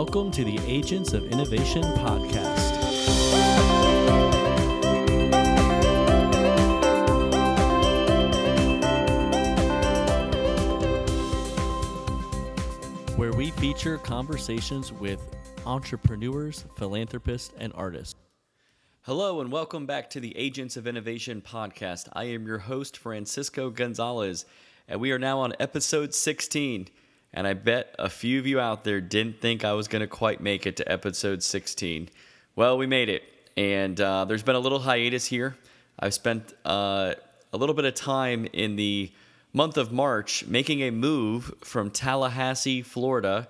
welcome to the Agents of Innovation podcast. Where we feature conversations with entrepreneurs, philanthropists, and artists. Hello, and welcome back to the Agents of Innovation podcast. I am your host, Francisco Gonzalez, and we are now on episode 16. And I bet a few of you out there didn't think I was going to quite make it to episode 16. Well, we made it. And uh, there's been a little hiatus here. I've spent uh, a little bit of time in the month of March making a move from Tallahassee, Florida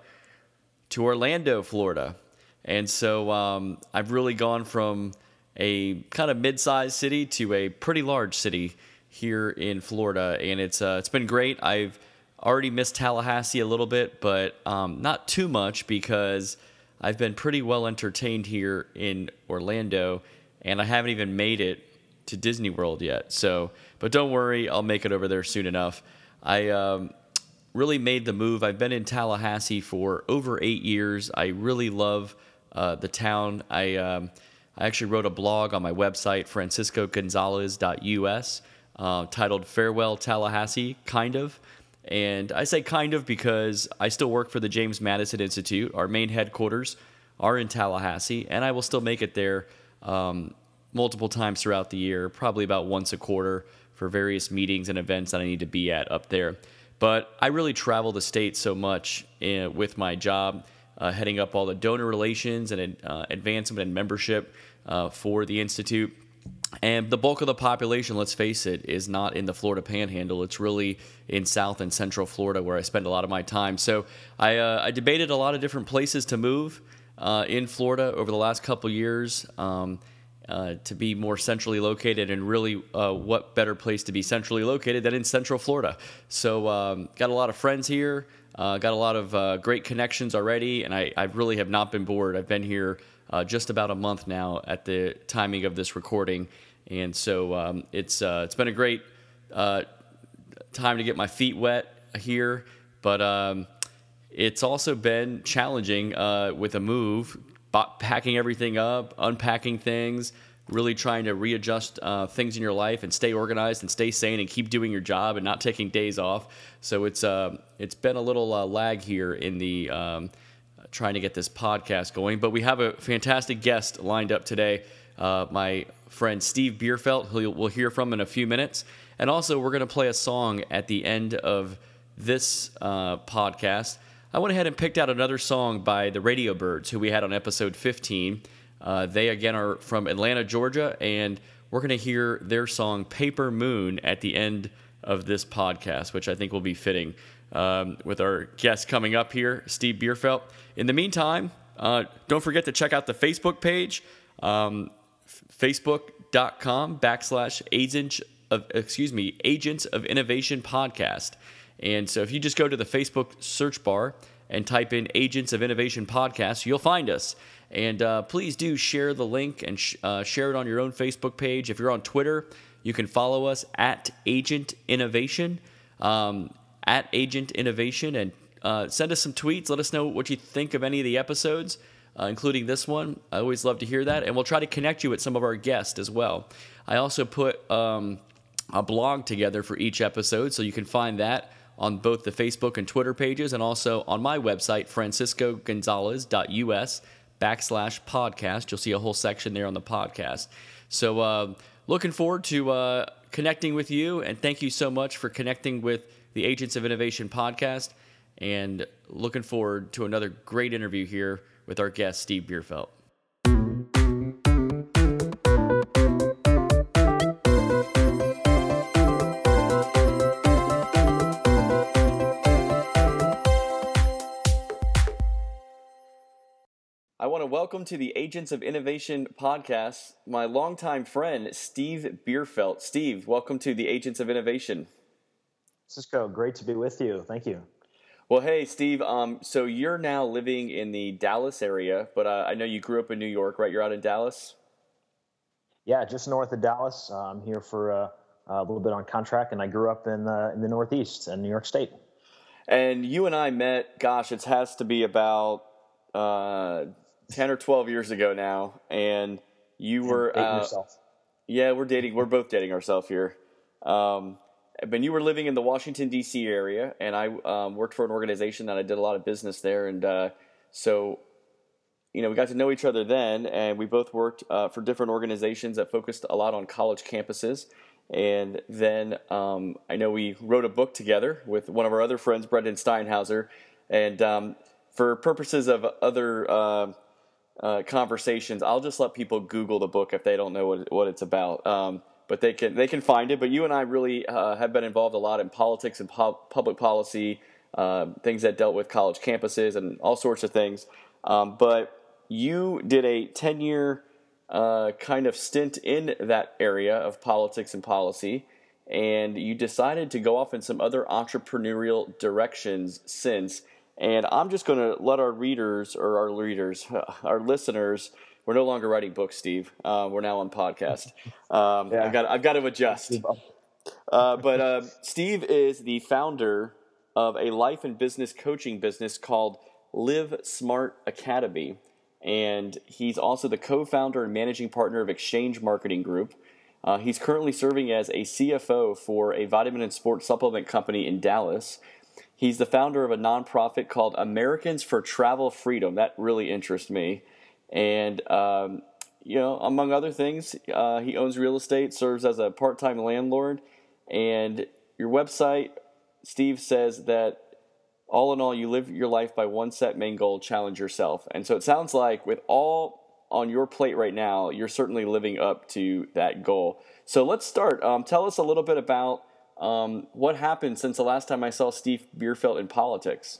to Orlando, Florida. And so um, I've really gone from a kind of mid-sized city to a pretty large city here in Florida, and it's uh, it's been great. I've already missed Tallahassee a little bit, but um, not too much because I've been pretty well entertained here in Orlando, and I haven't even made it to Disney World yet. So, but don't worry, I'll make it over there soon enough. I um, really made the move. I've been in Tallahassee for over eight years. I really love uh, the town. I um, I actually wrote a blog on my website, franciscogonzalez.us, uh, titled Farewell Tallahassee, kind of. And I say kind of because I still work for the James Madison Institute. Our main headquarters are in Tallahassee, and I will still make it there um, multiple times throughout the year, probably about once a quarter for various meetings and events that I need to be at up there. But I really travel the state so much in, eh, with my job, uh, heading up all the donor relations and uh, advancement and membership uh, for the Institute. And the bulk of the population, let's face it, is not in the Florida Panhandle. It's really in South and Central Florida where I spend a lot of my time. So I, uh, I debated a lot of different places to move uh, in Florida over the last couple years um, uh, to be more centrally located. And really, uh, what better place to be centrally located than in Central Florida? So um, got a lot of friends here. Uh, got a lot of uh, great connections already, and I, I really have not been bored. I've been here uh, just about a month now at the timing of this recording, and so um, it's uh, it's been a great uh, time to get my feet wet here, but um, it's also been challenging uh, with a move, packing everything up, unpacking things. Really trying to readjust uh, things in your life and stay organized and stay sane and keep doing your job and not taking days off. So it's uh, it's been a little lag here in the um, trying to get this podcast going. But we have a fantastic guest lined up today, uh, my friend Steve Bierfeldt, who we'll hear from in a few minutes. And also, we're going to play a song at the end of this uh, podcast. I went ahead and picked out another song by the Radio Birds, who we had on episode 15. Uh, they, again, are from Atlanta, Georgia, and we're going to hear their song Paper Moon at the end of this podcast, which I think will be fitting um, with our guest coming up here, Steve Bierfeldt. In the meantime, uh, don't forget to check out the Facebook page, um, facebook.com backslash agents of, excuse me, Agents of Innovation podcast. And so if you just go to the Facebook search bar and type in Agents of Innovation podcast, you'll find us. And uh, please do share the link and sh- uh, share it on your own Facebook page. If you're on Twitter, you can follow us at Agent Innovation. Um, at Agent Innovation and uh, send us some tweets. Let us know what you think of any of the episodes, uh, including this one. I always love to hear that. And we'll try to connect you with some of our guests as well. I also put um, a blog together for each episode, so you can find that on both the Facebook and Twitter pages and also on my website, franciscogonzalez.us backslash podcast. You'll see a whole section there on the podcast. So, uh, looking forward to uh, connecting with you, and thank you so much for connecting with the Agents of Innovation podcast, and looking forward to another great interview here with our guest, Steve Bierfeldt. I want to welcome to the Agents of Innovation podcast my longtime friend, Steve Bierfeldt. Steve, welcome to the Agents of Innovation. Cisco, great to be with you. Thank you. Well, hey, Steve. Um, so you're now living in the Dallas area, but uh, I know you grew up in New York, right? You're out in Dallas. Yeah, just north of Dallas. Uh, I'm here for uh, a little bit on contract, and I grew up in the in the Northeast in New York State. And you and I met. Gosh, it has to be about uh, ten or twelve years ago now, and you were uh, yeah, we're dating. We're both dating ourselves here. Um, but you were living in the Washington D.C. area, and I um, worked for an organization that I did a lot of business there, and uh, so you know we got to know each other then, and we both worked uh, for different organizations that focused a lot on college campuses. And then um, I know we wrote a book together with one of our other friends, Brendan Steinhauser. And um, for purposes of other uh, uh, conversations, I'll just let people Google the book if they don't know what, what it's about. Um, but they can they can find it. But you and I really uh, have been involved a lot in politics and public policy, uh, things that dealt with college campuses and all sorts of things. Um, but you did a ten year uh, kind of stint in that area of politics and policy, and you decided to go off in some other entrepreneurial directions since. And I'm just going to let our readers or our readers, our listeners, we're no longer writing books, Steve. Uh, we're now on podcast. Um, yeah. I've got I've got to adjust. Uh, but uh, Steve is the founder of a life and business coaching business called Live Smart Academy and he's also the co-founder and managing partner of Exchange Marketing Group. Uh, he's currently serving as a CFO for a vitamin and sports supplement company in Dallas. He's the founder of a nonprofit called Americans for Travel Freedom. That really interests me. And, um, you know, among other things, uh, he owns real estate, serves as a part time landlord. And your website, Steve says that all in all, you live your life by one set main goal challenge yourself. And so it sounds like with all on your plate right now, you're certainly living up to that goal. So let's start. Um, tell us a little bit about um, what happened since the last time I saw Steve Bierfeldt in politics.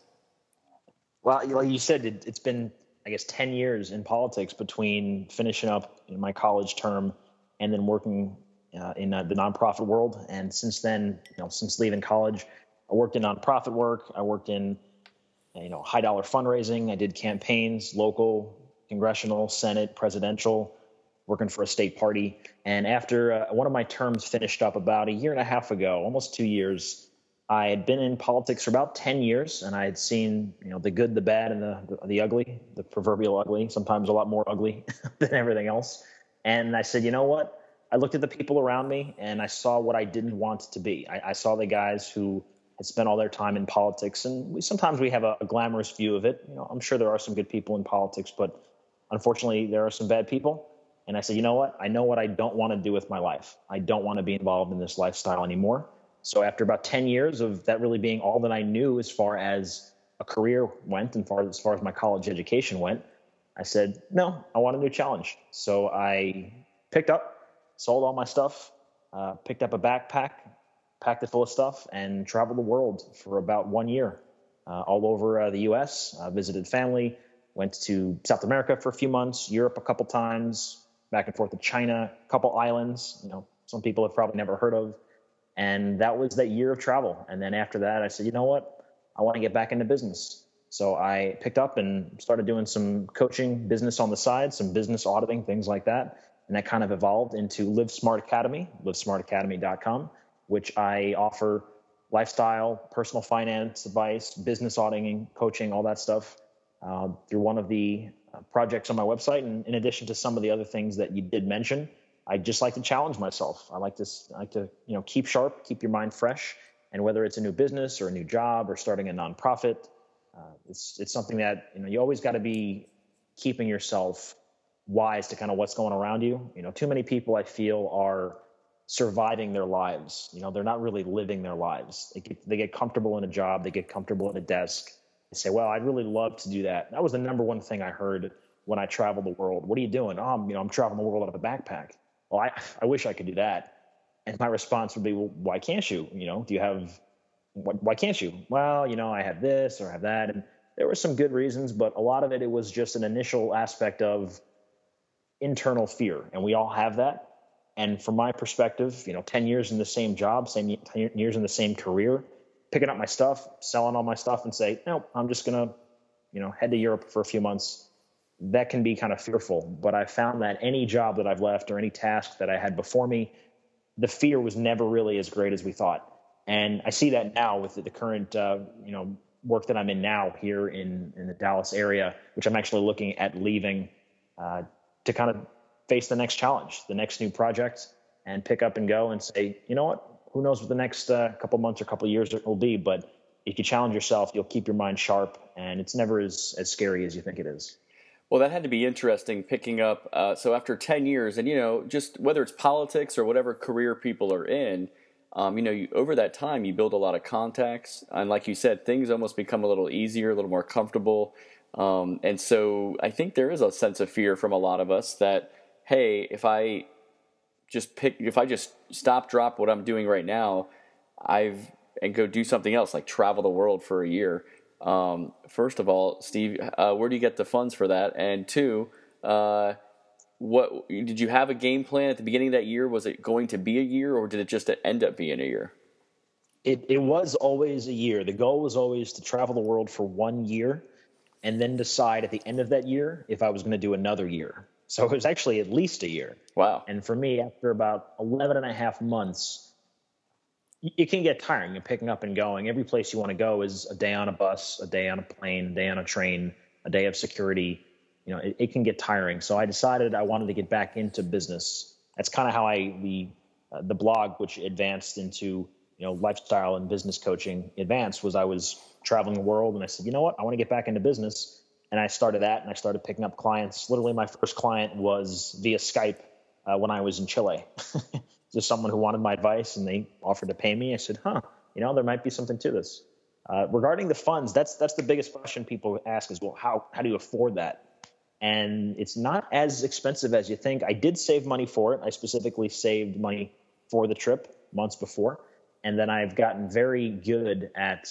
Well, like you said, it, has been, I guess, 10 years in politics between finishing up my college term and then working uh, in uh, the nonprofit world. And since then, you know, since leaving college, I worked in nonprofit work. I worked in, you know, high dollar fundraising. I did campaigns, local, congressional, Senate, presidential, working for a state party. And after uh, one of my terms finished up about a year and a half ago, almost two years, I had been in politics for about 10 years and I had seen, you know, the good, the bad, and the, the, the ugly, the proverbial ugly, sometimes a lot more ugly than everything else. And I said, you know what? I looked at the people around me and I saw what I didn't want to be. I, I saw the guys who had spent all their time in politics, and we sometimes we have a, a, glamorous view of it. You know, I'm sure there are some good people in politics, but unfortunately, there are some bad people. And I said, you know what? I know what I don't want to do with my life. I don't want to be involved in this lifestyle anymore. So after about 10 years of that really being all that I knew as far as a career went and far as far as my college education went, I said, no, I want a new challenge. So I picked up, sold all my stuff, uh, picked up a backpack, packed it full of stuff, and traveled the world for about one year, uh, all over uh, the U.S. Uh, visited family, went to South America for a few months, Europe a couple times, back and forth to China, a couple islands. You know, some people have probably never heard of, and that was that year of travel. And then after that, I said, you know what, I want to get back into business. So I picked up and started doing some coaching business on the side, some business auditing, things like that. And that kind of evolved into Live Smart Academy, livesmartacademy.com which I offer lifestyle, personal finance advice, business auditing, coaching, all that stuff uh, through one of the uh, projects on my website. And in addition to some of the other things that you did mention, I just like to challenge myself. I like to I like to you know keep sharp, keep your mind fresh, and whether it's a new business or a new job or starting a nonprofit, uh, it's it's something that you know you always got to be keeping yourself wise to kind of what's going around you. You know, too many people I feel are surviving their lives. You know, they're not really living their lives. They get, they get comfortable in a job, they get comfortable at a desk. They say, "Well, I'd really love to do that." That was the number one thing I heard when I traveled the world. What are you doing? Oh, I'm, you know, I'm traveling the world out of a backpack. Well, I, I wish I could do that. And my response would be, well, why can't you? You know, do you have, why, why can't you? Well, you know, I have this or I have that. And there were some good reasons, but a lot of it, it was just an initial aspect of internal fear. And we all have that. And from my perspective, you know, 10 years in the same job, same 10 years in the same career, picking up my stuff, selling all my stuff and say, no, I'm just going to, you know, head to Europe for a few months. That can be kind of fearful. But I found that any job that I've left or any task that I had before me, the fear was never really as great as we thought. And I see that now with the current, uh, you know, work that I'm in now here in in the Dallas area, which I'm actually looking at leaving uh, to kind of face the next challenge, the next new project, and pick up and go and say, you know what, who knows what the next uh, couple months or couple years will be, but if you challenge yourself, you'll keep your mind sharp, and it's never as as scary as you think it is. Well, that had to be interesting picking up. Uh, so after ten years, and you know, just whether it's politics or whatever career people are in, um, you know, you, over that time, you build a lot of contacts, and like you said, things almost become a little easier, a little more comfortable. Um, and so I think there is a sense of fear from a lot of us that, hey, if I just pick, if I just stop, drop what I'm doing right now, I've and go do something else like travel the world for a year. Um, first of all, Steve, uh, where do you get the funds for that? And two, uh, what did you have a game plan at the beginning of that year? Was it going to be a year, or did it just end up being a year? It it was always a year. The goal was always to travel the world for one year, and then decide at the end of that year if I was going to do another year. So it was actually at least a year. Wow. And for me, after about 11 and a half months, it can get tiring. You're picking up and going. Every place you want to go is a day on a bus, a day on a plane, a day on a train, a day of security. You know, it, it can get tiring. So I decided I wanted to get back into business. That's kind of how I the uh, the blog, which advanced into you know lifestyle and business coaching, advanced was I was traveling the world, and I said, you know what, I want to get back into business, and I started that, and I started picking up clients. Literally, my first client was via Skype uh, when I was in Chile. just someone who wanted my advice and they offered to pay me. I said, huh, you know, there might be something to this. Uh, regarding the funds, that's that's the biggest question people ask is, well, how how do you afford that? And it's not as expensive as you think. I did save money for it. I specifically saved money for the trip months before, and then I've gotten very good at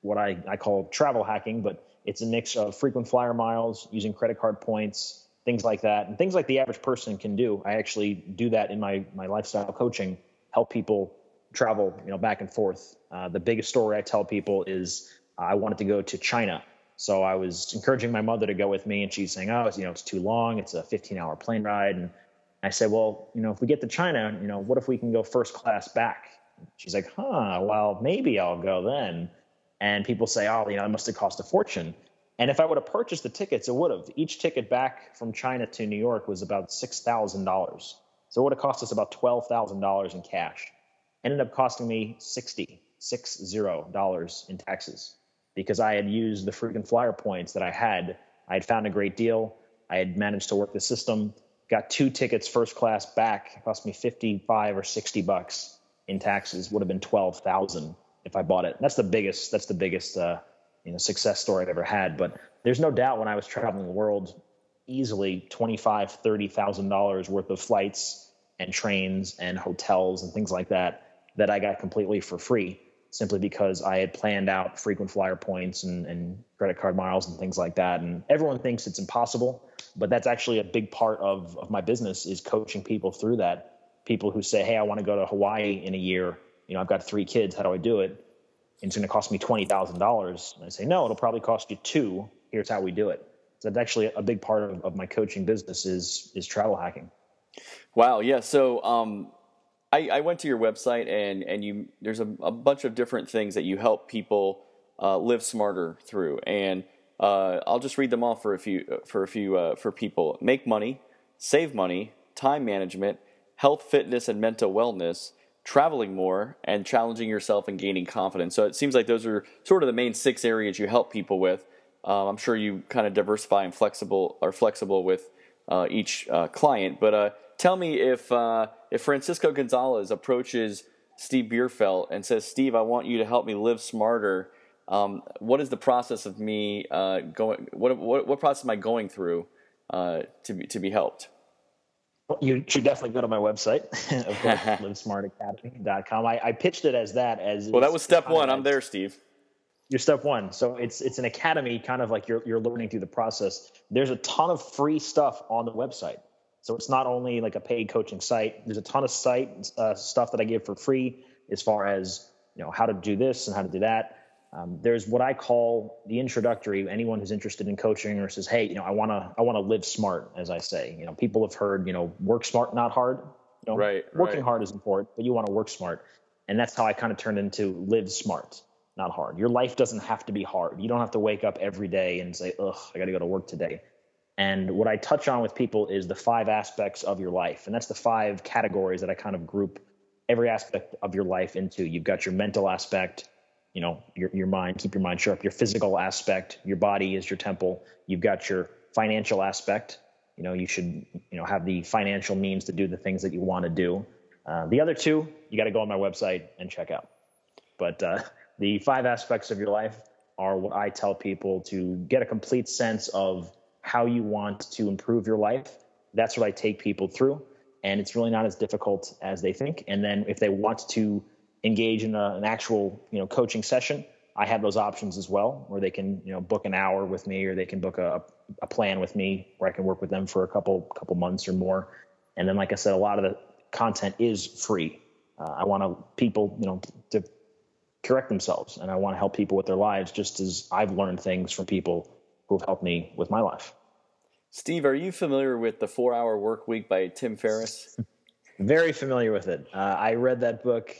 what I, I call travel hacking, but it's a mix of frequent flyer miles, using credit card points, things like that, and things like the average person can do. I actually do that in my my lifestyle coaching, help people travel, you know, back and forth. Uh, the biggest story I tell people is uh, I wanted to go to China, so I was encouraging my mother to go with me, and she's saying, "Oh, you know, it's too long. It's a 15-hour plane ride." And I said, "Well, you know, if we get to China, you know, what if we can go first class back?" She's like, "Huh? Well, maybe I'll go then." And people say, "Oh, you know, it must have cost a fortune." And if I would have purchased the tickets, it would have. Each ticket back from China to New York was about six thousand dollars. So it would have cost us about twelve thousand dollars in cash. Ended up costing me sixty six zero dollars in taxes because I had used the freaking flyer points that I had. I had found a great deal. I had managed to work the system. Got two tickets first class back. It cost me fifty five or sixty bucks in taxes. Would have been twelve thousand if I bought it. That's the biggest. That's the biggest. Uh, you know success story I've ever had. But there's no doubt when I was traveling the world, easily twenty five, thirty thousand dollars worth of flights and trains and hotels and things like that that I got completely for free simply because I had planned out frequent flyer points and, and credit card miles and things like that. And everyone thinks it's impossible, but that's actually a big part of, of my business is coaching people through that. People who say, Hey, I want to go to Hawaii in a year. You know, I've got three kids. How do I do it? It's going to cost me twenty thousand dollars. And I say, no, it'll probably cost you two. Here's how we do it. So that's actually a big part of, of my coaching business is is travel hacking. Wow. Yeah. So um, I, I, went to your website and and you there's a, a bunch of different things that you help people uh, live smarter through, and uh, I'll just read them all for a few for a few uh, for people. Make money, save money, time management, health, fitness, and mental wellness traveling more and challenging yourself and gaining confidence. So it seems like those are sort of the main six areas you help people with. Um, I'm sure you kind of diversify and flexible are flexible with uh, each uh, client. But uh, tell me if uh, if Francisco Gonzalez approaches Steve Bierfeldt and says, "Steve, I want you to help me live smarter." Um, what is the process of me uh, going? What, what, what process am I going through uh, to be to be helped? You should definitely go to my website, of course, livesmartacademy.com. I, I pitched it as that as well. That was step one. I'm there, Steve. You're step one. So it's it's an academy, kind of like you're you're learning through the process. There's a ton of free stuff on the website. So it's not only like a paid coaching site. There's a ton of site uh, stuff that I give for free, as far as you know how to do this and how to do that. Um, there's what I call the introductory. Anyone who's interested in coaching or says, "Hey, you know, I want to, I want to live smart," as I say. You know, people have heard, you know, work smart, not hard. You know, right. Working right. hard is important, but you want to work smart, and that's how I kind of turned into live smart. not hard. Your life doesn't have to be hard. You don't have to wake up every day and say, ugh, I got to go to work today. And what I touch on with people is the five aspects of your life. And that's the five categories that I kind of group every aspect of your life into. You've got your mental aspect, you know, your, your mind, keep your mind sharp, your physical aspect, your body is your temple. You've got your financial aspect. You know, you should, you know, have the financial means to do the things that you want to do. Uh, the other two, you got to go on my website and check out. But uh, the five aspects of your life are what I tell people to get a complete sense of how you want to improve your life. That's what I take people through. And it's really not as difficult as they think. And then if they want to engage in a, an actual, you know, coaching session, I have those options as well, where they can, you know, book an hour with me, or they can book a, a plan with me, where I can work with them for a couple couple months or more. And then, like I said, a lot of the content is free. Uh, I want to people, you know, to correct themselves, and I want to help people with their lives, just as I've learned things from people who have helped me with my life. Steve, are you familiar with the Four Hour Work Week by Tim Ferriss? Very familiar with it. Uh, I read that book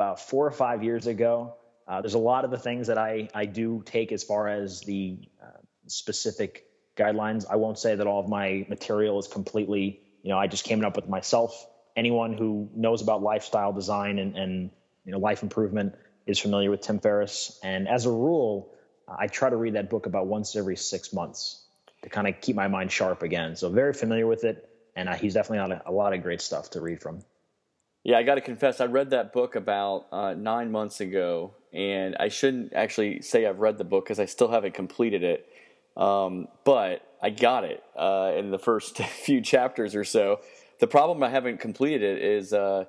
about four or five years ago. Uh, there's a lot of the things that I, I do take as far as the uh, specific guidelines. I won't say that all of my material is completely, you know, I just came up with myself. Anyone who knows about lifestyle design and, and you know life improvement is familiar with Tim Ferriss. And as a rule, I try to read that book about once every six months to kind of keep my mind sharp again. So very familiar with it, and uh, he's definitely got a, a, lot of great stuff to read from. Yeah, I got to confess, I read that book about uh, nine months ago, and I shouldn't actually say I've read the book because I still haven't completed it. Um, but I got it uh, in the first few chapters or so. The problem I haven't completed it is uh,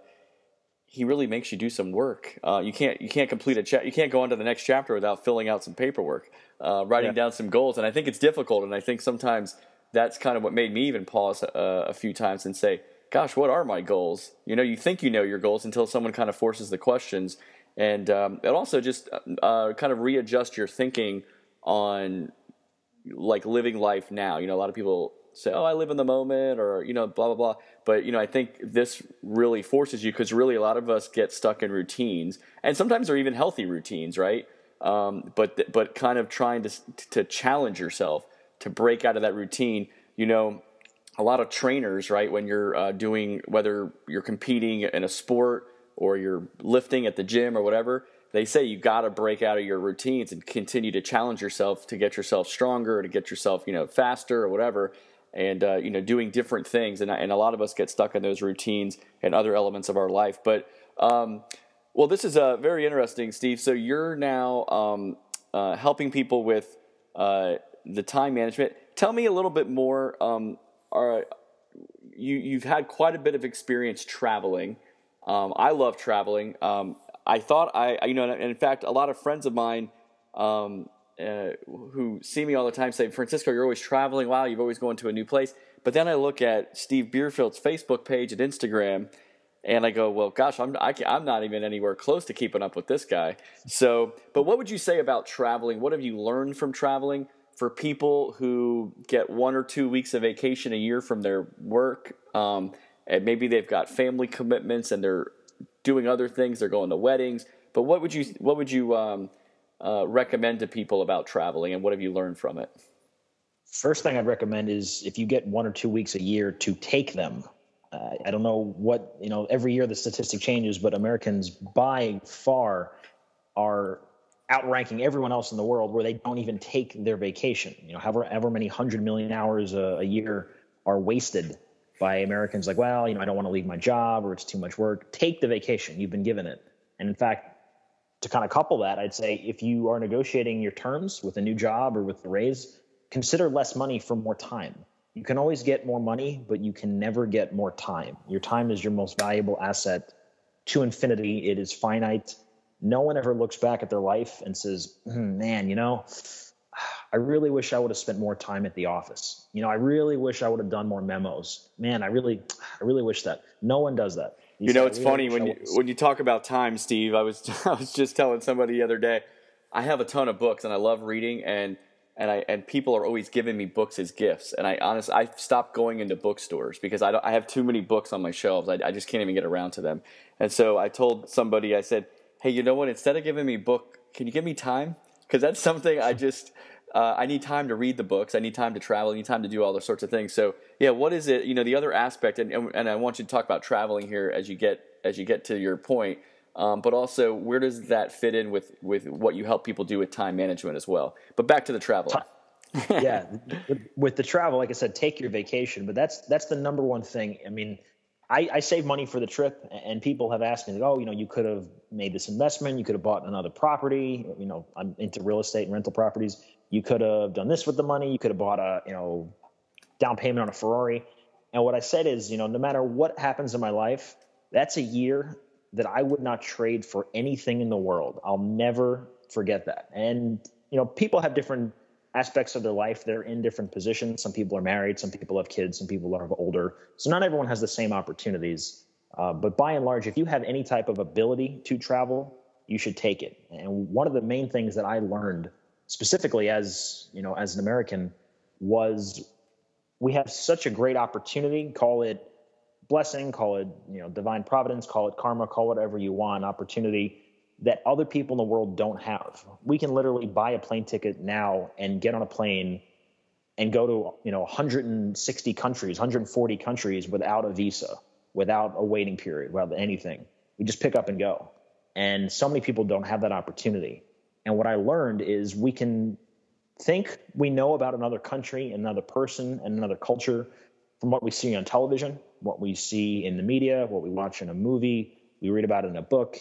he really makes you do some work. Uh, you can't you can't complete a cha- you can't go on to the next chapter without filling out some paperwork, uh, writing yeah. down some goals. And I think it's difficult. And I think sometimes that's kind of what made me even pause uh, a few times and say, "Gosh, what are my goals?" You know, you think you know your goals until someone kind of forces the questions, and um, it also just uh, kind of readjust your thinking on like living life now. You know, a lot of people say, "Oh, I live in the moment," or you know, blah blah blah. But you know, I think this really forces you because really a lot of us get stuck in routines, and sometimes they're even healthy routines, right? Um, but but kind of trying to to challenge yourself to break out of that routine. You know, a lot of trainers, right? When you're uh, doing whether you're competing in a sport or you're lifting at the gym or whatever, they say you got to break out of your routines and continue to challenge yourself to get yourself stronger, to get yourself you know faster or whatever and uh, you know doing different things and, and a lot of us get stuck in those routines and other elements of our life but um, well this is uh, very interesting steve so you're now um, uh, helping people with uh, the time management tell me a little bit more um, are, you, you've had quite a bit of experience traveling um, i love traveling um, i thought i you know and in fact a lot of friends of mine um, uh, who see me all the time say, Francisco, you're always traveling. Wow, you've always going to a new place. But then I look at Steve Bierfeldt's Facebook page and Instagram, and I go, well, gosh, I'm I am not even anywhere close to keeping up with this guy. So, but what would you say about traveling? What have you learned from traveling for people who get one or two weeks of vacation a year from their work, um, and maybe they've got family commitments and they're doing other things, they're going to weddings. But what would you what would you um, uh, recommend to people about traveling, and what have you learned from it? First thing I'd recommend is if you get one or two weeks a year to take them. Uh, I don't know what you know. Every year the statistic changes, but Americans by far are outranking everyone else in the world where they don't even take their vacation. You know, however, however many hundred million hours a, a year are wasted by Americans. Like, well, you know, I don't want to leave my job or it's too much work. Take the vacation. You've been given it. And in fact, to kind of couple that, I'd say if you are negotiating your terms with a new job or with the raise, consider less money for more time. You can always get more money, but you can never get more time. Your time is your most valuable asset to infinity. It is finite. No one ever looks back at their life and says, hmm, man, you know, I really wish I would have spent more time at the office. You know, I really wish I would have done more memos. Man, I really, I really wish that. No one does that you know, it's funny when you, when you talk about time, Steve. I was I was just telling somebody the other day. I have a ton of books and I love reading and and I and people are always giving me books as gifts. And I honestly I stopped going into bookstores because I I have too many books on my shelves. I, I just can't even get around to them. And so I told somebody I said, hey, you know what? Instead of giving me book can you give me time? Because that's something I just uh, I need time to read the books. I need time to travel. I need time to do all those sorts of things. So yeah, what is it? You know, the other aspect, and and I want you to talk about traveling here as you get as you get to your point. Um, but also, where does that fit in with with what you help people do with time management as well? But back to the travel. yeah, with the travel, like I said, take your vacation. But that's that's the number one thing. I mean, I, I save money for the trip, and people have asked me, like, oh, you know, you could have made this investment, you could have bought another property. You know, I'm into real estate and rental properties. You could have done this with the money. You could have bought a, you know, down payment on a Ferrari. And what I said is, you know, no matter what happens in my life, that's a year that I would not trade for anything in the world. I'll never forget that. And you know, people have different aspects of their life. They're in different positions. Some people are married, some people have kids, some people are older. So not everyone has the same opportunities. Uh, but by and large, if you have any type of ability to travel, you should take it. And one of the main things that I learned specifically as you know as an American was we have such a great opportunity. Call it blessing, call it you know divine providence, call it karma, call whatever you want. Opportunity that other people in the world don't have. We can literally buy a plane ticket now and get on a plane and go to, you know, 160 countries, 140 countries without a visa, without a waiting period, without anything. We just pick up and go. And so many people don't have that opportunity. And what I learned is we can think we know about another country, another person, and another culture from what we see on television, what we see in the media, what we watch in a movie, we read about it in a book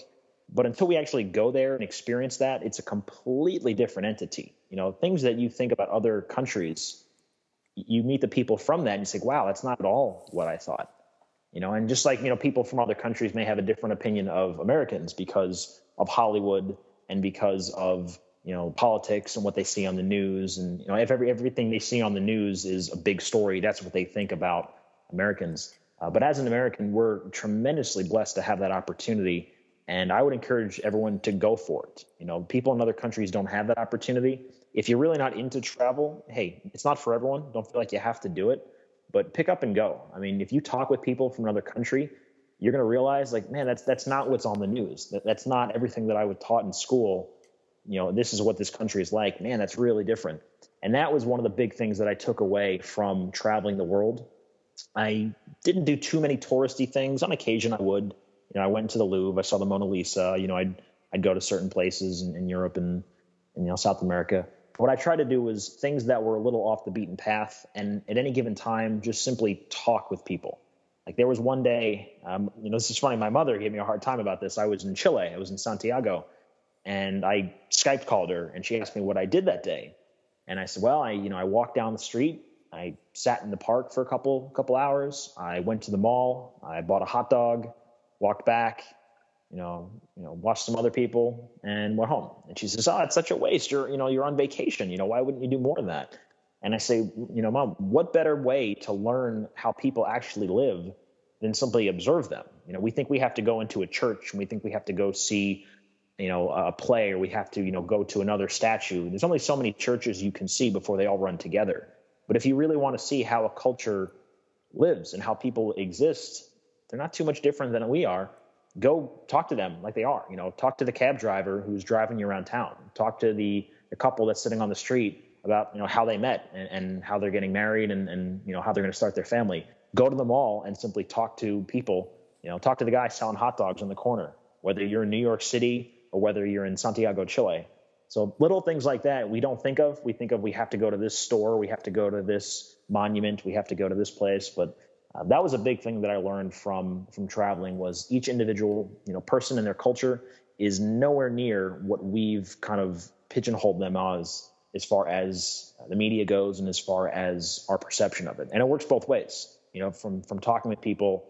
but until we actually go there and experience that, it's a completely different entity. You know, things that you think about other countries, you meet the people from that and you say, wow, that's not at all what I thought. You know, and just like, you know, people from other countries may have a different opinion of Americans because of Hollywood and because of, you know, politics and what they see on the news. And, you know, if every, everything they see on the news is a big story, that's what they think about Americans. Uh, but as an American, we're tremendously blessed to have that opportunity and I would encourage everyone to go for it. You know, people in other countries don't have that opportunity. If you're really not into travel, hey, it's not for everyone. Don't feel like you have to do it, but pick up and go. I mean, if you talk with people from another country, you're going to realize like, man, that's that's not what's on the news. That, that's not everything that I was taught in school. You know, this is what this country is like. Man, that's really different. And that was one of the big things that I took away from traveling the world. I didn't do too many touristy things. On occasion, I would you know, I went to the Louvre, I saw the Mona Lisa. You know, I'd I'd go to certain places in, in Europe and, and you know South America. What I tried to do was things that were a little off the beaten path, and at any given time, just simply talk with people. Like there was one day, um, you know, this is funny. My mother gave me a hard time about this. I was in Chile. I was in Santiago, and I Skype called her, and she asked me what I did that day. And I said, well, I you know I walked down the street. I sat in the park for a couple couple hours. I went to the mall. I bought a hot dog walked back, you know, you know, watched some other people and went home. And she says, "Oh, it's such a waste. You're, you know, you're on vacation. You know, why wouldn't you do more than that?" And I say, you know, mom, what better way to learn how people actually live than simply observe them? You know, we think we have to go into a church and we think we have to go see, you know, a play or we have to, you know, go to another statue. There's only so many churches you can see before they all run together. But if you really want to see how a culture lives and how people exist, they're not too much different than we are. Go talk to them like they are. You know, talk to the cab driver who's driving you around town. Talk to the, the couple that's sitting on the street about you know how they met and, and how they're getting married and, and you know how they're going to start their family. Go to the mall and simply talk to people. You know, talk to the guy selling hot dogs in the corner, whether you're in New York City or whether you're in Santiago, Chile. So little things like that we don't think of. We think of we have to go to this store, we have to go to this monument, we have to go to this place, but uh, that was a big thing that I learned from from traveling was each individual you know person and their culture is nowhere near what we've kind of pigeonholed them as as far as the media goes and as far as our perception of it. And it works both ways. You know from from talking with people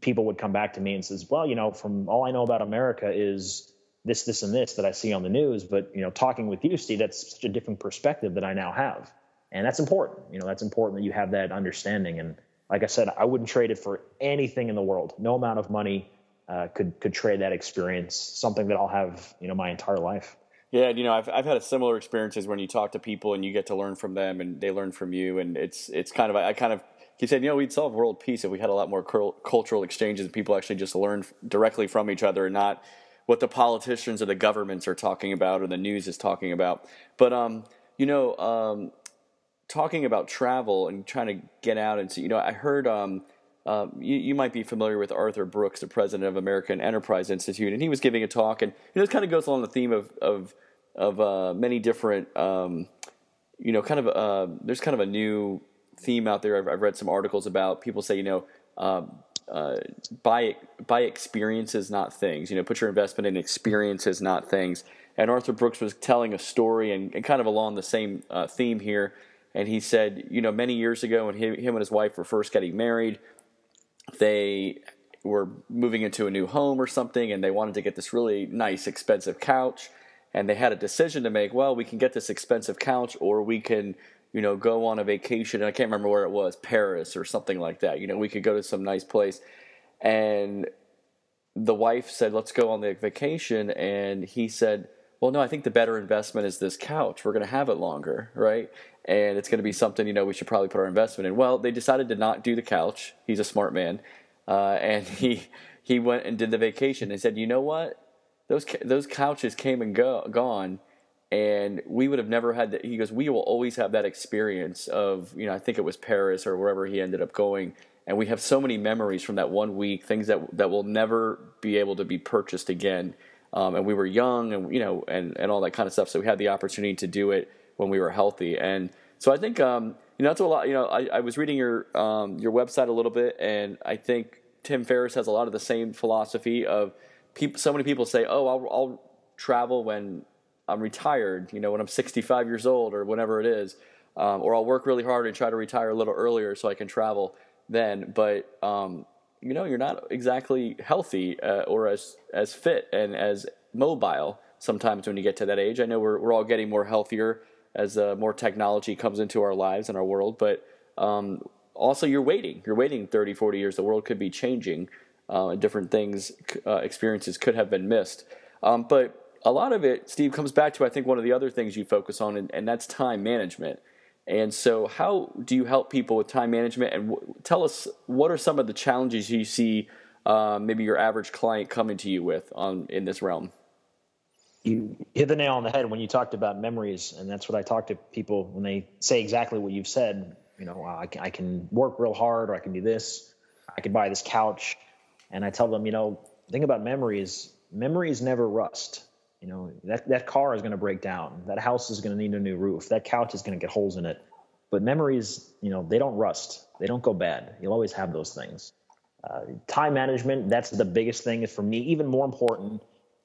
people would come back to me and says well you know from all i know about america is this this and this that i see on the news but you know talking with you steve that's such a different perspective that i now have. And that's important. You know that's important that you have that understanding and like I said, I wouldn't trade it for anything in the world. No amount of money uh, could could trade that experience. Something that I'll have, you know, my entire life. Yeah, you know, I've I've had similar experiences when you talk to people and you get to learn from them and they learn from you, and it's it's kind of I kind of he said, you know, we'd solve world peace if we had a lot more cultural exchanges and people actually just learn directly from each other and not what the politicians or the governments are talking about or the news is talking about. But um, you know, um, talking about travel and trying to get out and see. You know, I heard um, uh, you, you, might be familiar with Arthur Brooks, the president of American Enterprise Institute, and he was giving a talk, and you know, it kind of goes along the theme of of of uh, many different, um, you know, kind of uh, there's kind of a new theme out there. I've, I've, read some articles about people say, you know, um, uh, buy buy experiences, not things. You know, put your investment in experiences, not things. And Arthur Brooks was telling a story, and, and kind of along the same uh, theme here. And he said, you know, many years ago, when him, him and his wife were first getting married, they were moving into a new home or something, and they wanted to get this really nice, expensive couch. And they had a decision to make. Well, we can get this expensive couch, or we can you know, go on a vacation. And I can't remember where it was, Paris or something like that. You know, we could go to some nice place. And the wife said, let's go on the vacation. And he said, well, no, I think the better investment is this couch. We're going to have it longer, right? And it's going to be something, you know, we should probably put our investment in. Well, they decided to not do the couch. He's a smart man. Uh, and he, he went and did the vacation and said, you know what? Those, those couches came and go, gone and we would have never had that. He goes, we will always have that experience of, you know, I think it was Paris or wherever he ended up going, and we have so many memories from that one week, things that that will never be able to be purchased again. Um, and we were young, and you know, and and all that kind of stuff. So we had the opportunity to do it when we were healthy, and so I think, um, you know, that's a lot. You know, I, I was reading your um, your website a little bit, and I think Tim Ferriss has a lot of the same philosophy of people. So many people say, "Oh, I'll, I'll travel when I'm retired, you know, when I'm 65 years old or whatever it is, um, or I'll work really hard and try to retire a little earlier so I can travel then. But um, you know, you're not exactly healthy uh, or as as fit and as mobile sometimes when you get to that age. I know we're we're all getting more healthier as uh, more technology comes into our lives and our world, but um, also you're waiting. You're waiting 30, 40 years. The world could be changing. Uh, different things, uh, experiences could have been missed. Um, but a lot of it, Steve, comes back to I think one of the other things you focus on, and, and that's time management. And so, how do you help people with time management? And w- tell us what are some of the challenges you see, uh, maybe your average client coming to you with on in this realm. You hit the nail on the head when you talked about memories, and that's what I talk to people when they say exactly what you've said. You know, I can, I can work real hard, or I can do this. I can buy this couch, and I tell them, you know, the thing about memories, memories never rust you know, that, that car is going to break down. That house is going to need a new roof. That couch is going to get holes in it. But memories, you know, they don't rust. They don't go bad. You'll always have those things. Uh, time management, that's the biggest thing for me, even more important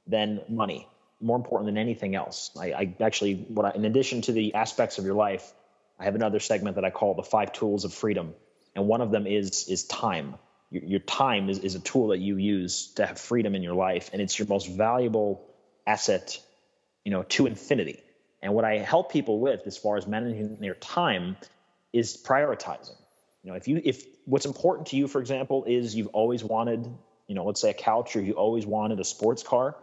than money, more important than anything else. I, I actually, what I, in addition to the aspects of your life, I have another segment that I call the five tools of freedom. And one of them is, is time. Your, your time is, is a tool that you use to have freedom in your life. And it's your most valuable asset, you know, to infinity. And what I help people with as far as managing their time is prioritizing. You know, if you if what's important to you, for example, is you've always wanted, you know, let's say a couch or you always wanted a sports car,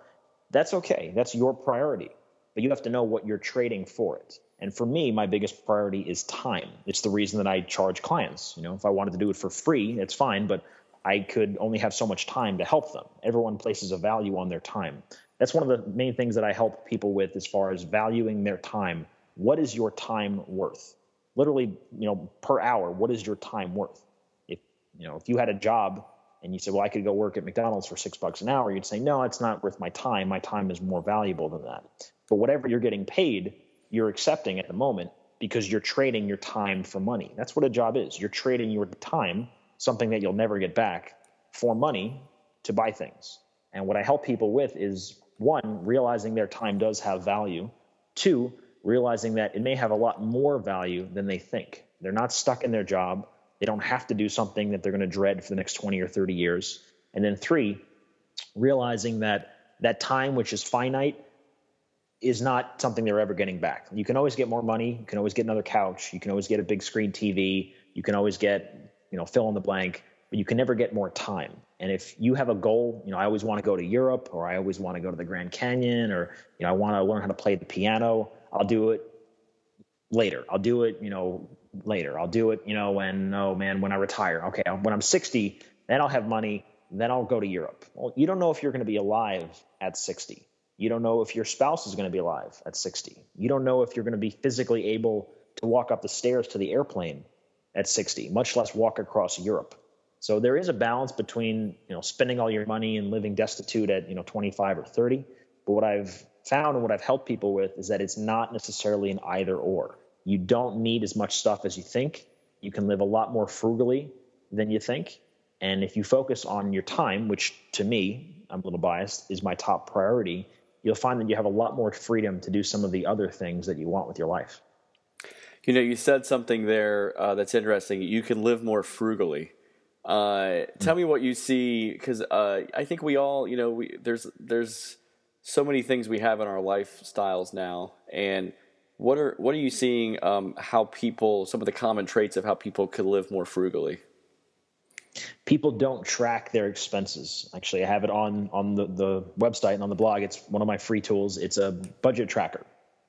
that's okay. That's your priority. But you have to know what you're trading for it. And for me, my biggest priority is time. It's the reason that I charge clients. You know, if I wanted to do it for free, it's fine, but I could only have so much time to help them. Everyone places a value on their time that's one of the main things that I help people with as far as valuing their time. What is your time worth? Literally, you know, per hour, what is your time worth? If you know, if you had a job and you said, "Well, I could go work at McDonald's for six bucks an hour," you'd say, "No, it's not worth my time. My time is more valuable than that." But whatever you're getting paid, you're accepting at the moment because you're trading your time for money. That's what a job is. You're trading your time, something that you'll never get back, for money to buy things. And what I help people with is one, realizing their time does have value. Two, realizing that it may have a lot more value than they think. They're not stuck in their job. They don't have to do something that they're going to dread for the next 20 or 30 years. And then three, realizing that that time, which is finite, is not something they're ever getting back. You can always get more money. You can always get another couch. You can always get a big screen TV. You can always get, you know, fill in the blank, but you can never get more time. And if you have a goal, you know, I always want to go to Europe or I always want to go to the Grand Canyon or, you know, I want to learn how to play the piano, I'll do it later. I'll do it, you know, later. I'll do it, you know, when, oh man, when I retire. Okay, when I'm 60, then I'll have money, then I'll go to Europe. Well, you don't know if you're going to be alive at 60. You don't know if your spouse is going to be alive at 60. You don't know if you're going to be physically able to walk up the stairs to the airplane at 60, much less walk across Europe. So there is a balance between, you know, spending all your money and living destitute at, you know, 25 or 30. But what I've found and what I've helped people with is that it's not necessarily an either or. You don't need as much stuff as you think. You can live a lot more frugally than you think. And if you focus on your time, which to me, I'm a little biased, is my top priority, you'll find that you have a lot more freedom to do some of the other things that you want with your life. You know, you said something there uh, that's interesting. You can live more frugally. Uh, tell me what you see, because uh, I think we all, you know, we, there's there's so many things we have in our lifestyles now, and what are what are you seeing? Um, how people, some of the common traits of how people could live more frugally people don't track their expenses. Actually, I have it on on the, the website and on the blog. It's one of my free tools. It's a budget tracker.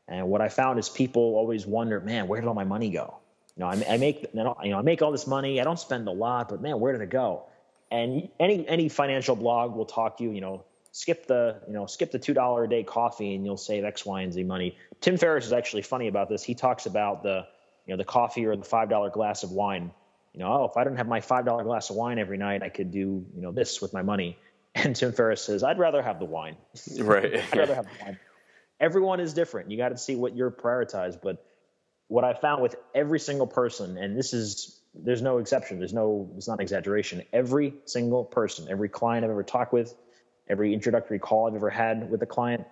And what I found is people always wonder, man, where did all my money go? You know, I, I make you know I make all this money. I don't spend a lot, but man, where did it go? And any any financial blog will talk to you. You know, skip the you know skip the two dollar a day coffee, and you'll save X, Y, and Z money. Tim Ferriss is actually funny about this. He talks about the you know the coffee or the five dollar glass of wine you know, oh, if I didn't have my five dollar glass of wine every night, I could do you know this with my money. And Tim Ferriss says, I'd rather have the wine. Right. I'd rather have the wine. Everyone is different. You got to see what you're prioritized. But what I found with every single person, and this is there's no exception. There's no it's not exaggeration. Every single person, every client I've ever talked with, every introductory call I've ever had with a client,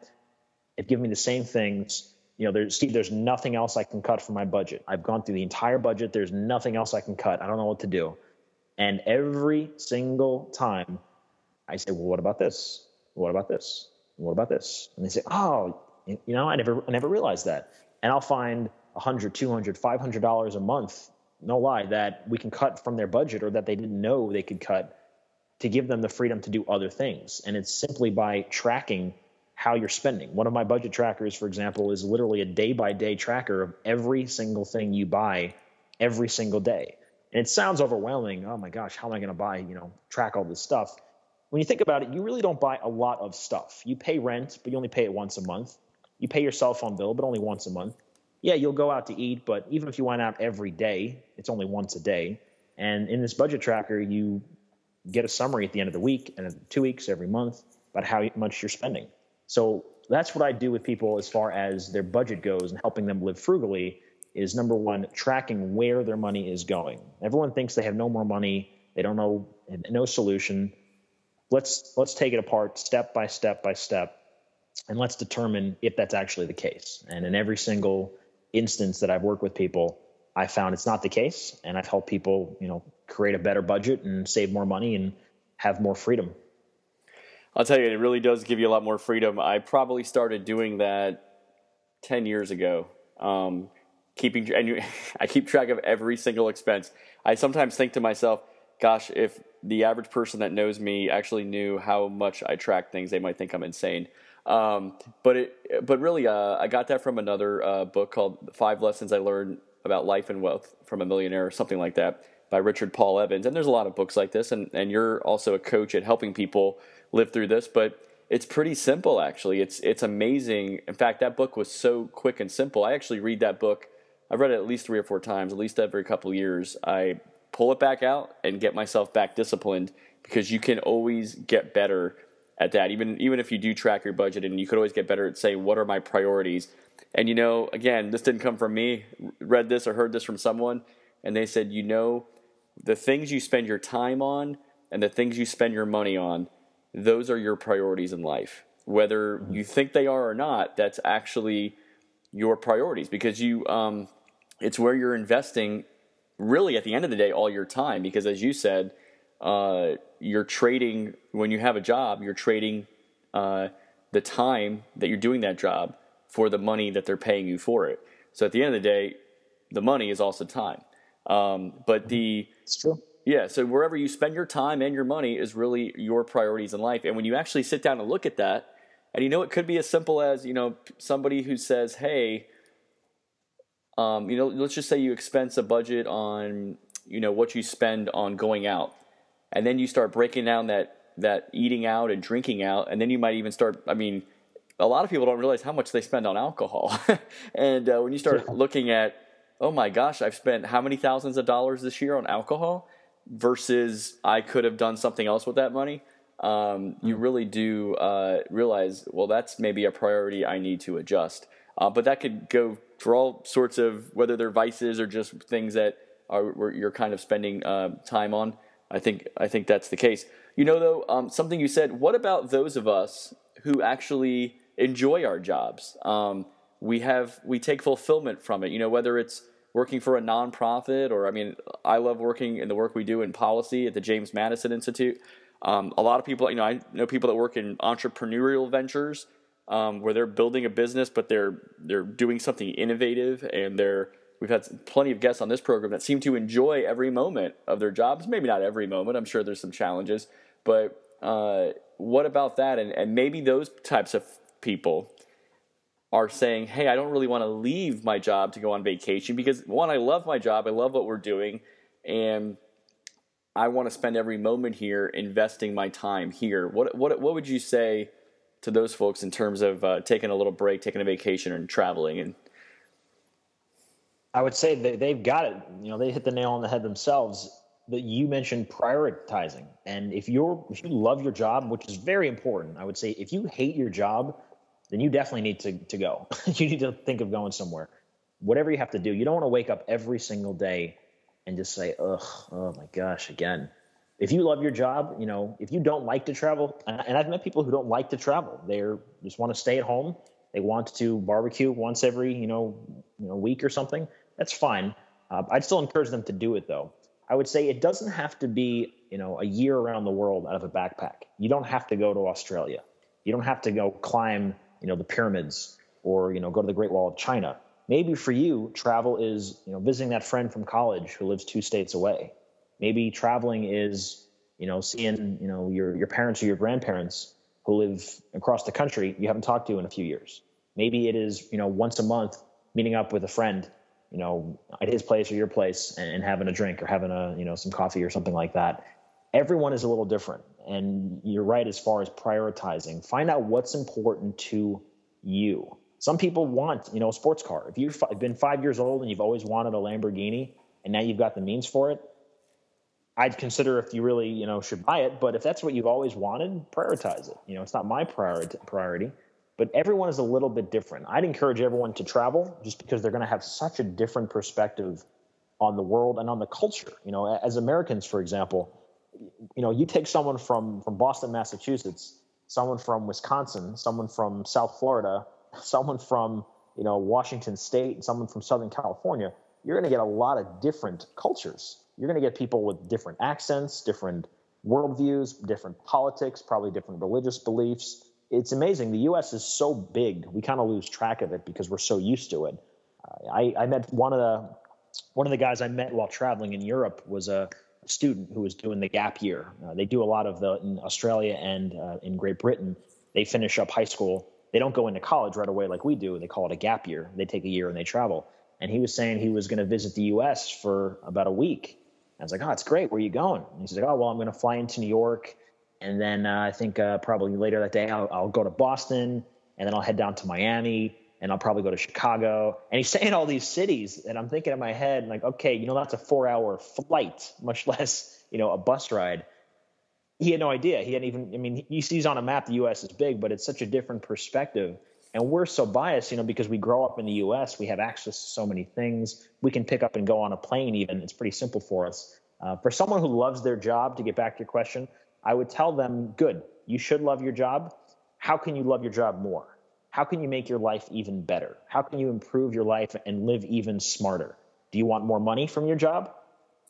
have given me the same things you know, there's Steve, there's nothing else I can cut from my budget. I've gone through the entire budget. There's nothing else I can cut. I don't know what to do. And every single time I say, well, what about this? What about this? What about this? And they say, oh, you know, I never, I never realized that. And I'll find 100, 200, 500 dollars a month, no lie, that we can cut from their budget or that they didn't know they could cut to give them the freedom to do other things. And it's simply by tracking how you're spending. One of my budget trackers, for example, is literally a day by day tracker of every single thing you buy every single day. And it sounds overwhelming. Oh my gosh, how am I going to buy, you know, track all this stuff? When you think about it, you really don't buy a lot of stuff. You pay rent, but you only pay it once a month. You pay your cell phone bill, but only once a month. Yeah, you'll go out to eat, but even if you went out every day, it's only once a day. And in this budget tracker, you get a summary at the end of the week and two weeks every month about how much you're spending. So that's what I do with people as far as their budget goes and helping them live frugally is number one, tracking where their money is going. Everyone thinks they have no more money, they don't know no solution. Let's let's take it apart step by step by step and let's determine if that's actually the case. And in every single instance that I've worked with people, I found it's not the case and I've helped people, you know, create a better budget and save more money and have more freedom. I'll tell you, it really does give you a lot more freedom. I probably started doing that 10 years ago. Um, keeping, and you, I keep track of every single expense. I sometimes think to myself, gosh, if the average person that knows me actually knew how much I track things, they might think I'm insane. Um, but it, but really, uh, I got that from another uh, book called Five Lessons I Learned About Life and Wealth from a Millionaire, or something like that, by Richard Paul Evans. And there's a lot of books like this, and, and you're also a coach at helping people live through this, but it's pretty simple actually. It's it's amazing. In fact, that book was so quick and simple. I actually read that book. I've read it at least three or four times, at least every couple years. I pull it back out and get myself back disciplined because you can always get better at that. Even even if you do track your budget, and you could always get better at saying what are my priorities. And you know, again, this didn't come from me. Read this or heard this from someone, and they said, you know, the things you spend your time on and the things you spend your money on those are your priorities in life. Whether mm-hmm. you think they are or not, that's actually your priorities because you um, it's where you're investing really at the end of the day all your time because as you said uh, you're trading when you have a job you're trading uh, the time that you're doing that job for the money that they're paying you for it so at the end of the day the money is also time um, but the it's true yeah, so wherever you spend your time and your money is really your priorities in life. And when you actually sit down and look at that, and you know, it could be as simple as, you know, somebody who says, hey, um, you know, let's just say you expense a budget on, you know, what you spend on going out. And then you start breaking down that that eating out and drinking out, and then you might even start. I mean, a lot of people don't realize how much they spend on alcohol, and uh, when you start looking at, oh my gosh, I've spent how many thousands of dollars this year on alcohol, versus I could have done something else with that money. Um, you hmm. really do uh, realize, well, that's maybe a priority I need to adjust. Uh, but that could go for all sorts of whether they're vices or just things that are you're kind of spending uh, time on. I think I think that's the case. You know, though, um, something you said. What about those of us who actually enjoy our jobs? Um, we have we take fulfillment from it. You know, whether it's working for a nonprofit or I mean, I love working in the work we do in policy at the James Madison Institute. Um, a lot of people, you know, I know people that work in entrepreneurial ventures um, where they're building a business, but they're they're doing something innovative, and they're we've had plenty of guests on this program that seem to enjoy every moment of their jobs. Maybe not every moment. I'm sure there's some challenges, but uh, what about that? And, and maybe those types of people are saying, "Hey, I don't really want to leave my job to go on vacation because one, I love my job, I love what we're doing, and I want to spend every moment here investing my time here." What what what would you say? to those folks in terms of uh, taking a little break, taking a vacation, and traveling? And I would say that they've got it. You know, they hit the nail on the head themselves. That you mentioned prioritizing, and if you're if you love your job, which is very important, I would say if you hate your job, then you definitely need to to go. you need to think of going somewhere. Whatever you have to do, you don't want to wake up every single day and just say, "Ugh, oh my gosh, again." if you love your job, you know, if you don't like to travel, and I've met people who don't like to travel, they just want to stay at home. They want to barbecue once every, you know, you know, week or something. That's fine. Uh, I'd still encourage them to do it though. I would say it doesn't have to be, you know, a year around the world out of a backpack. You don't have to go to Australia. You don't have to go climb, you know, the pyramids or, you know, go to the Great Wall of China. Maybe for you, travel is, you know, visiting that friend from college who lives two states away Maybe traveling is, you know, seeing, you know, your, your parents or your grandparents who live across the country you haven't talked to in a few years. Maybe it is, you know, once a month meeting up with a friend, you know, at his place or your place and, and having a drink or having a, you know, some coffee or something like that. Everyone is a little different. And you're right as far as prioritizing. Find out what's important to you. Some people want, you know, a sports car. If you've been five years old and you've always wanted a Lamborghini and now you've got the means for it, I'd consider if you really, you know, should buy it. But if that's what you've always wanted, prioritize it. You know, it's not my priority. Priority, but everyone is a little bit different. I'd encourage everyone to travel just because they're going to have such a different perspective on the world and on the culture. You know, as Americans, for example, you know, you take someone from from Boston, Massachusetts, someone from Wisconsin, someone from South Florida, someone from you know Washington State, and someone from Southern California. You're going to get a lot of different cultures you're going to get people with different accents, different worldviews, different politics, probably different religious beliefs. It's amazing. The U.S. is so big, we kind of lose track of it because we're so used to it. I, I met one of the one of the guys I met while traveling in Europe was a student who was doing the gap year. Uh, they do a lot of the in Australia and uh, in Great Britain. They finish up high school. They don't go into college right away like we do. They call it a gap year. They take a year and they travel. And he was saying he was going to visit the U.S. for about a week I was like, oh, it's great. Where are you going? And he's like, oh, well, I'm going to fly into New York. And then uh, I think uh, probably later that day, I'll, I'll, go to Boston and then I'll head down to Miami and I'll probably go to Chicago. And he's saying all these cities. And I'm thinking in my head, like, okay, you know, that's a four hour flight, much less, you know, a bus ride. He had no idea. He hadn't even, I mean, he sees on a map the US is big, but it's such a different perspective and we're so biased, you know, because we grow up in the U.S., we have access to so many things. We can pick up and go on a plane. Even it's pretty simple for us. Uh, for someone who loves their job, to get back to your question, I would tell them, good, you should love your job. How can you love your job more? How can you make your life even better? How can you improve your life and live even smarter? Do you want more money from your job?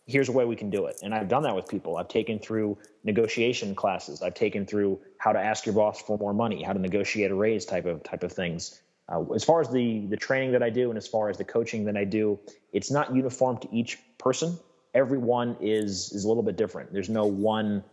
here's a way we can do it. And I've done that with people. I've taken through negotiation classes. I've taken through how to ask your boss for more money, how to negotiate a raise type of type of things. Uh, as far as the the training that I do and as far as the coaching that I do, it's not uniform to each person. Everyone is is a little bit different. There's no one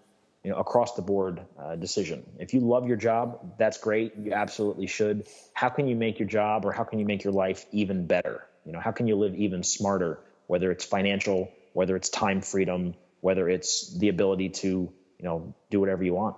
you know across the board uh, decision. If you love your job, that's great. You absolutely should. How can you make your job or how can you make your life even better? You know, how can you live even smarter? Whether it's financial, whether it's time freedom, whether it's the ability to you know, do whatever you want.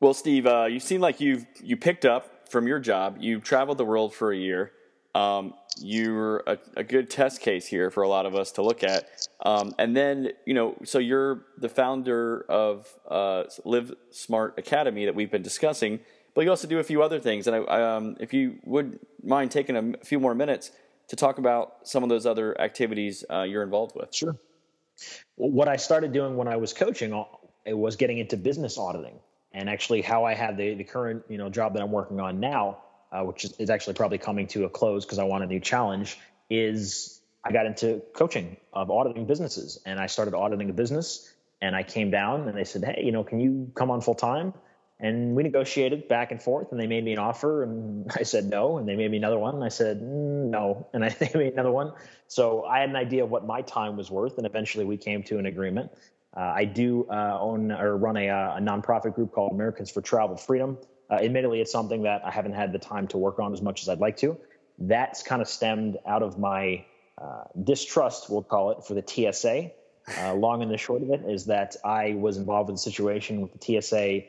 Well, Steve, uh, you seem like you've you picked up from your job. You've traveled the world for a year. Um, you're a, a, good test case here for a lot of us to look at. Um, and then, you know, so you're the founder of uh, Live Smart Academy that we've been discussing, but you also do a few other things. And I, um, if you would mind taking a few more minutes to talk about some of those other activities uh, you're involved with. Sure. What I started doing when I was coaching uh, was getting into business auditing, and actually how I have the the current you know job that I'm working on now, uh, which is, is actually probably coming to a close because I want a new challenge. Is I got into coaching of auditing businesses, and I started auditing a business, and I came down and they said, hey, you know, can you come on full time? And we negotiated back and forth, and they made me an offer, and I said no, and they made me another one, and I said mm, no, and I, they made another one. So I had an idea of what my time was worth, and eventually we came to an agreement. Uh, I do uh, own or run a, uh, a, nonprofit group called Americans for Travel Freedom. Uh, admittedly, it's something that I haven't had the time to work on as much as I'd like to. That's kind of stemmed out of my uh, distrust, we'll call it, for the TSA. Uh, long and the short of it is that I was involved in a situation with the TSA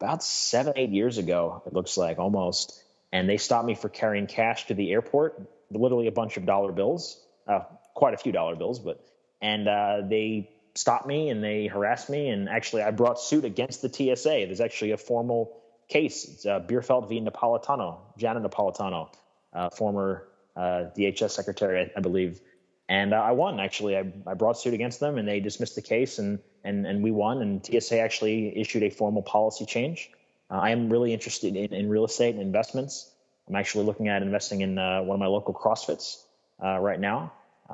about seven, eight years ago, it looks like almost. And they stopped me for carrying cash to the airport, literally a bunch of dollar bills, uh, quite a few dollar bills, but, and uh, they stopped me and they harassed me. And actually, I brought suit against the TSA. There's actually a formal case. It's uh, Bierfeldt v. Napolitano, Janet Napolitano, uh, former uh, DHS secretary, I, believe and I won. Actually, I, I brought suit against them, and they dismissed the case, and and and we won. And TSA actually issued a formal policy change. Uh, I am really interested in, in real estate and investments. I'm actually looking at investing in uh, one of my local CrossFits uh, right now.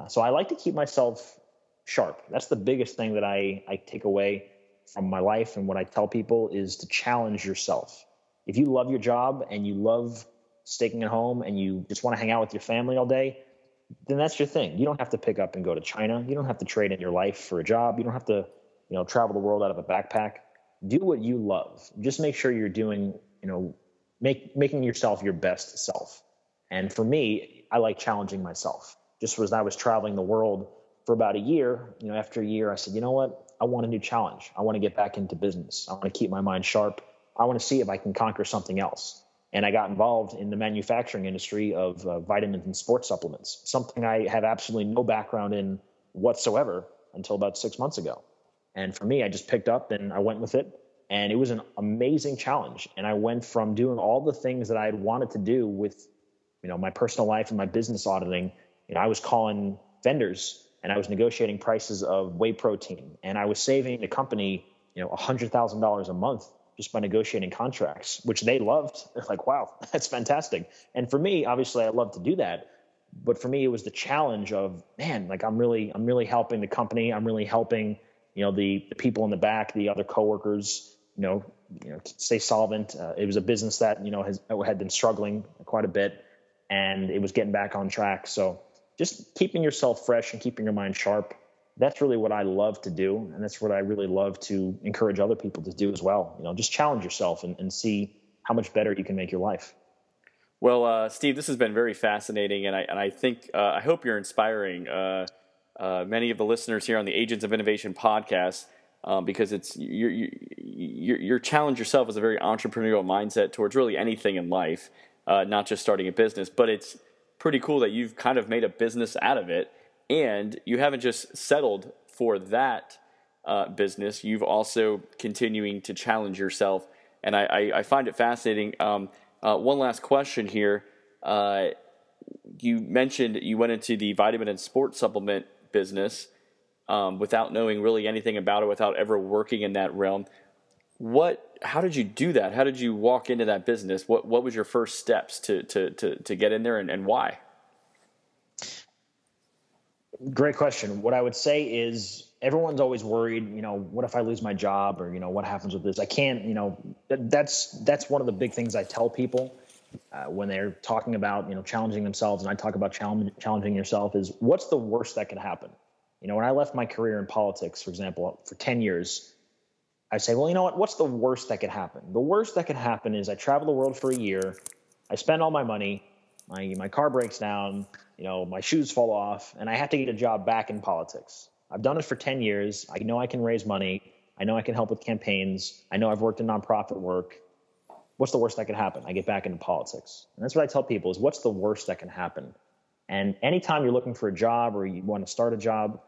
So I like to keep myself sharp. That's the biggest thing that I I take away from my life, and what I tell people is to challenge yourself. If you love your job and you love staying at home and you just want to hang out with your family all day then that's your thing. You don't have to pick up and go to China. You don't have to trade in your life for a job. You don't have to, you know, travel the world out of a backpack. Do what you love. Just make sure you're doing, you know, make making yourself your best self. And for me, I like challenging myself. Just as I was traveling the world for about a year, you know, after a year, I said, you know what? I want a new challenge. I want to get back into business. I want to keep my mind sharp. I want to see if I can conquer something else and I got involved in the manufacturing industry of uh, vitamins and sports supplements, something I have absolutely no background in whatsoever until about six months ago. And for me, I just picked up and I went with it. And it was an amazing challenge. And I went from doing all the things that I had wanted to do with, you know, my personal life and my business auditing. You know, I was calling vendors and I was negotiating prices of whey protein, and I was saving the company, you know, hundred thousand dollars a month just by negotiating contracts, which they loved. They're like, wow, that's fantastic. And for me, obviously, I love to do that. But for me, it was the challenge of, man, like I'm really, I'm really helping the company. I'm really helping, you know, the, the people in the back, the other coworkers, you know, you know, stay solvent. Uh, it was a business that you know has had been struggling quite a bit, and it was getting back on track. So just keeping yourself fresh and keeping your mind sharp that's really what I love to do, and that's what I really love to encourage other people to do as well. You know, just challenge yourself and, and see how much better you can make your life. Well, uh, Steve, this has been very fascinating, and I and I think uh, I hope you're inspiring uh, uh many of the listeners here on the Agents of Innovation podcast um, because it's you you you challenge yourself as a very entrepreneurial mindset towards really anything in life, uh, not just starting a business. But it's pretty cool that you've kind of made a business out of it and you haven't just settled for that uh, business, you've also continuing to challenge yourself. And I, I, I find it fascinating. Um, uh, one last question here. Uh, you mentioned you went into the vitamin and sports supplement business um, without knowing really anything about it, without ever working in that realm. What? How did you do that? How did you walk into that business? What What was your first steps to to to, to get in there, and, and why? Great question. What I would say is everyone's always worried, you know, what if I lose my job or, you know, what happens with this? I can't, you know, that's that's one of the big things I tell people uh, when they're talking about, you know, challenging themselves and I talk about challenge, challenging yourself is what's the worst that can happen? You know, when I left my career in politics, for example, for 10 years, I say, well, you know what? What's the worst that could happen? The worst that could happen is I travel the world for a year, I spend all my money, my my car breaks down, you know, my shoes fall off, and I have to get a job back in politics. I've done it for 10 years. I know I can raise money. I know I can help with campaigns. I know I've worked in nonprofit work. What's the worst that could happen? I get back into politics. And that's what I tell people is what's the worst that can happen? And anytime you're looking for a job or you want to start a job,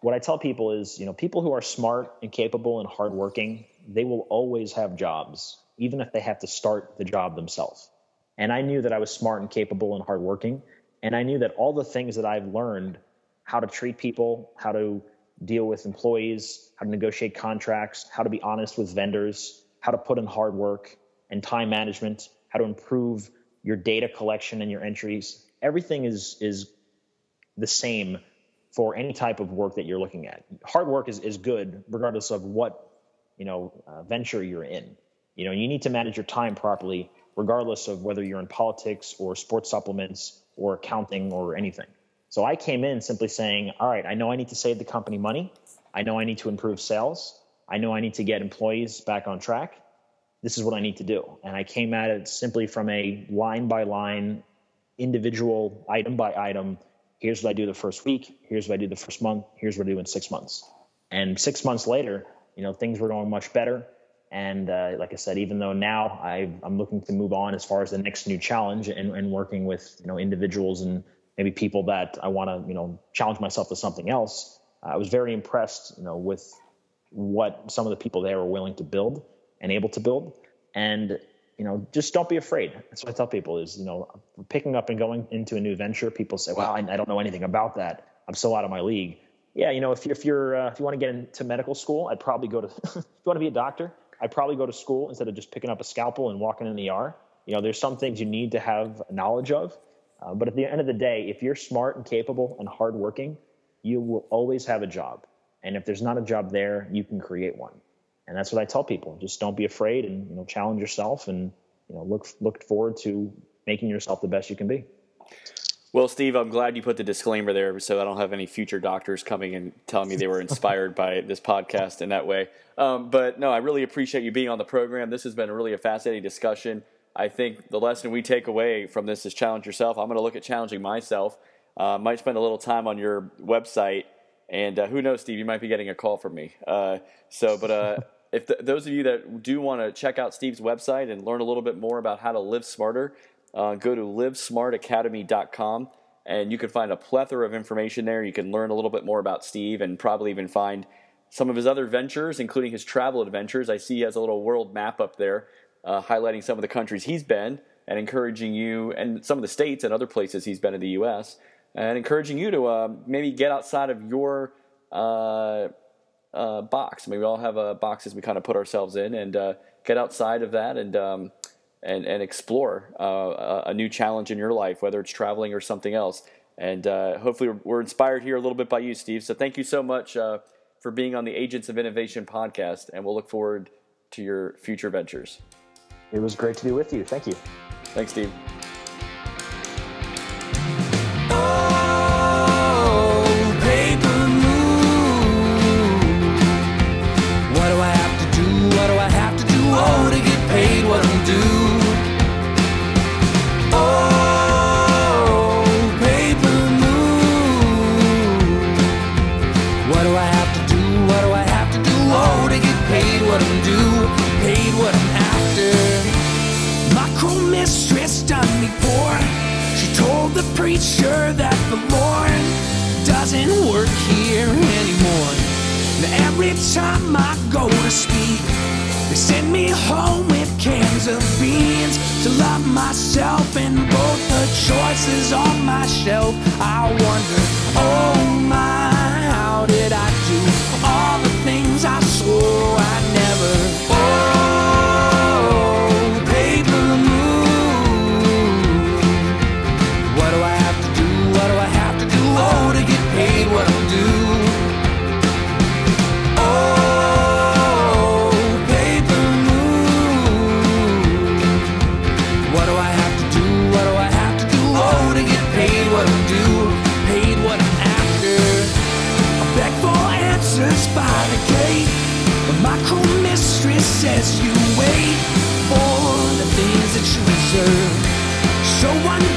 what I tell people is, you know, people who are smart and capable and hardworking, they will always have jobs, even if they have to start the job themselves. And I knew that I was smart and capable and hardworking. And I knew that all the things that I've learned how to treat people, how to deal with employees, how to negotiate contracts, how to be honest with vendors, how to put in hard work and time management, how to improve your data collection and your entries. Everything is is the same for any type of work that you're looking at. Hard work is, is good regardless of what you know uh, venture you're in. You know, you need to manage your time properly regardless of whether you're in politics or sports supplements or accounting or anything. So I came in simply saying, all right, I know I need to save the company money. I know I need to improve sales. I know I need to get employees back on track. This is what I need to do. And I came at it simply from a line by line, individual, item by item. Here's what I do the first week. Here's what I do the first month. Here's what I do in six months. And six months later, you know, things were going much better. And uh, like I said, even though now I, am looking to move on as far as the next new challenge and, and working with you know individuals and maybe people that I want to, you know, challenge myself to something else. I was very impressed, you know, with what some of the people there were willing to build and able to build. And, you know, just don't be afraid. That's what I tell people is, you know, picking up and going into a new venture, people say, well, I, I don't know anything about that. I'm so out of my league. Yeah, you know, if, you, if you're uh, if you want to get into medical school, I'd probably go to. if you want to be a doctor, I'd probably go to school instead of just picking up a scalpel and walking in the ER. You know, there's some things you need to have knowledge of, uh, but at the end of the day, if you're smart and capable and hardworking, you will always have a job. And if there's not a job there, you can create one. And that's what I tell people. Just don't be afraid and you know challenge yourself and you know look look forward to making yourself the best you can be. Well, Steve, I'm glad you put the disclaimer there so I don't have any future doctors coming and telling me they were inspired by this podcast in that way. Um, but no, I really appreciate you being on the program. This has been really a fascinating discussion. I think the lesson we take away from this is challenge yourself. I'm going to look at challenging myself. Uh, might spend a little time on your website, and uh, who knows, Steve, you might be getting a call from me. Uh, so, but uh, if the, those of you that do want to check out Steve's website and learn a little bit more about how to live smarter, uh, go to livesmartacademy.com and you can find a plethora of information there. You can learn a little bit more about Steve and probably even find some of his other ventures, including his travel adventures. I see he has a little world map up there uh, highlighting some of the countries he's been and encouraging you, and some of the states and other places he's been in the U.S., and encouraging you to uh, maybe get outside of your uh, uh, box. I mean, we all have uh, boxes we kind of put ourselves in, and uh, get outside of that and um, and and explore uh, a new challenge in your life, whether it's traveling or something else. And hopefully, we're inspired here a little bit by you, Steve. So thank you so much for being on the Agents of Innovation podcast, and we'll look forward to your future ventures. It was great to be with you. Thank you. Thanks, Steve. Doesn't work here anymore. Now every time I go to speak, they send me home with cans of beans to love myself and both the choices on my shelf. I wonder, oh my, how did I My cruel mistress says you wait for the things that you deserve. So one